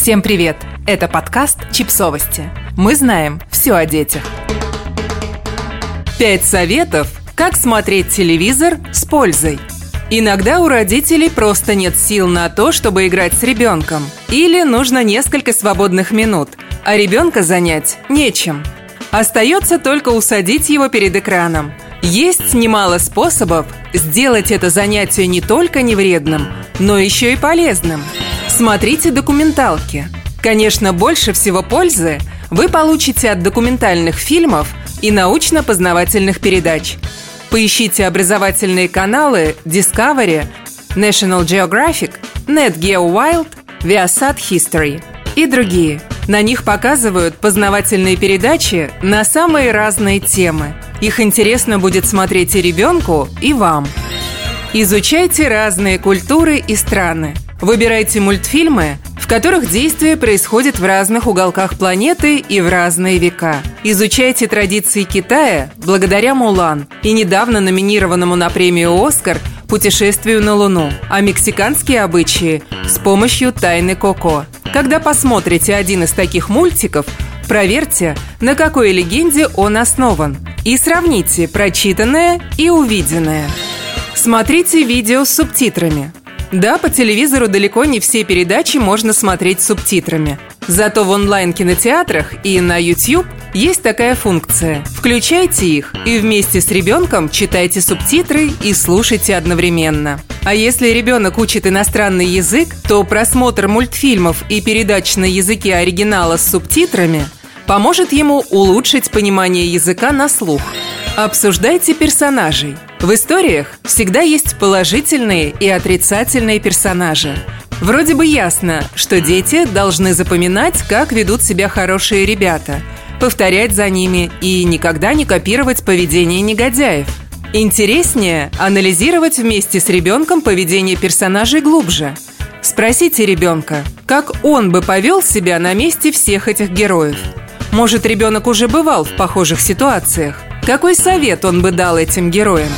Всем привет! Это подкаст «Чипсовости». Мы знаем все о детях. Пять советов, как смотреть телевизор с пользой. Иногда у родителей просто нет сил на то, чтобы играть с ребенком. Или нужно несколько свободных минут, а ребенка занять нечем. Остается только усадить его перед экраном. Есть немало способов сделать это занятие не только невредным, но еще и полезным – Смотрите документалки. Конечно, больше всего пользы вы получите от документальных фильмов и научно-познавательных передач. Поищите образовательные каналы Discovery, National Geographic, Net Geo Wild, Viasat History и другие. На них показывают познавательные передачи на самые разные темы. Их интересно будет смотреть и ребенку, и вам. Изучайте разные культуры и страны – Выбирайте мультфильмы, в которых действие происходит в разных уголках планеты и в разные века. Изучайте традиции Китая благодаря «Мулан» и недавно номинированному на премию «Оскар» путешествию на Луну, а мексиканские обычаи с помощью «Тайны Коко». Когда посмотрите один из таких мультиков, проверьте, на какой легенде он основан, и сравните прочитанное и увиденное. Смотрите видео с субтитрами – да, по телевизору далеко не все передачи можно смотреть субтитрами. Зато в онлайн-кинотеатрах и на YouTube есть такая функция. Включайте их и вместе с ребенком читайте субтитры и слушайте одновременно. А если ребенок учит иностранный язык, то просмотр мультфильмов и передач на языке оригинала с субтитрами поможет ему улучшить понимание языка на слух. Обсуждайте персонажей – в историях всегда есть положительные и отрицательные персонажи. Вроде бы ясно, что дети должны запоминать, как ведут себя хорошие ребята, повторять за ними и никогда не копировать поведение негодяев. Интереснее анализировать вместе с ребенком поведение персонажей глубже. Спросите ребенка, как он бы повел себя на месте всех этих героев. Может, ребенок уже бывал в похожих ситуациях. Какой совет он бы дал этим героям?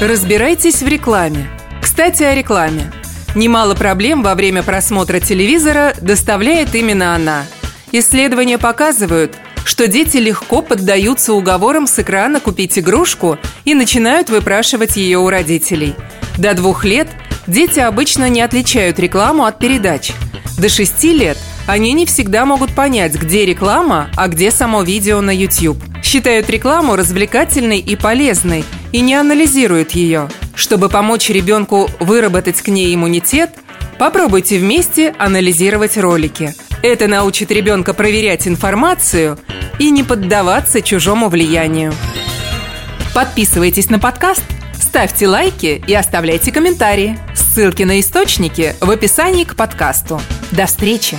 Разбирайтесь в рекламе. Кстати, о рекламе. Немало проблем во время просмотра телевизора доставляет именно она. Исследования показывают, что дети легко поддаются уговорам с экрана купить игрушку и начинают выпрашивать ее у родителей. До двух лет дети обычно не отличают рекламу от передач. До шести лет они не всегда могут понять, где реклама, а где само видео на YouTube. Считают рекламу развлекательной и полезной и не анализируют ее. Чтобы помочь ребенку выработать к ней иммунитет, попробуйте вместе анализировать ролики. Это научит ребенка проверять информацию и не поддаваться чужому влиянию. Подписывайтесь на подкаст, ставьте лайки и оставляйте комментарии. Ссылки на источники в описании к подкасту. До встречи!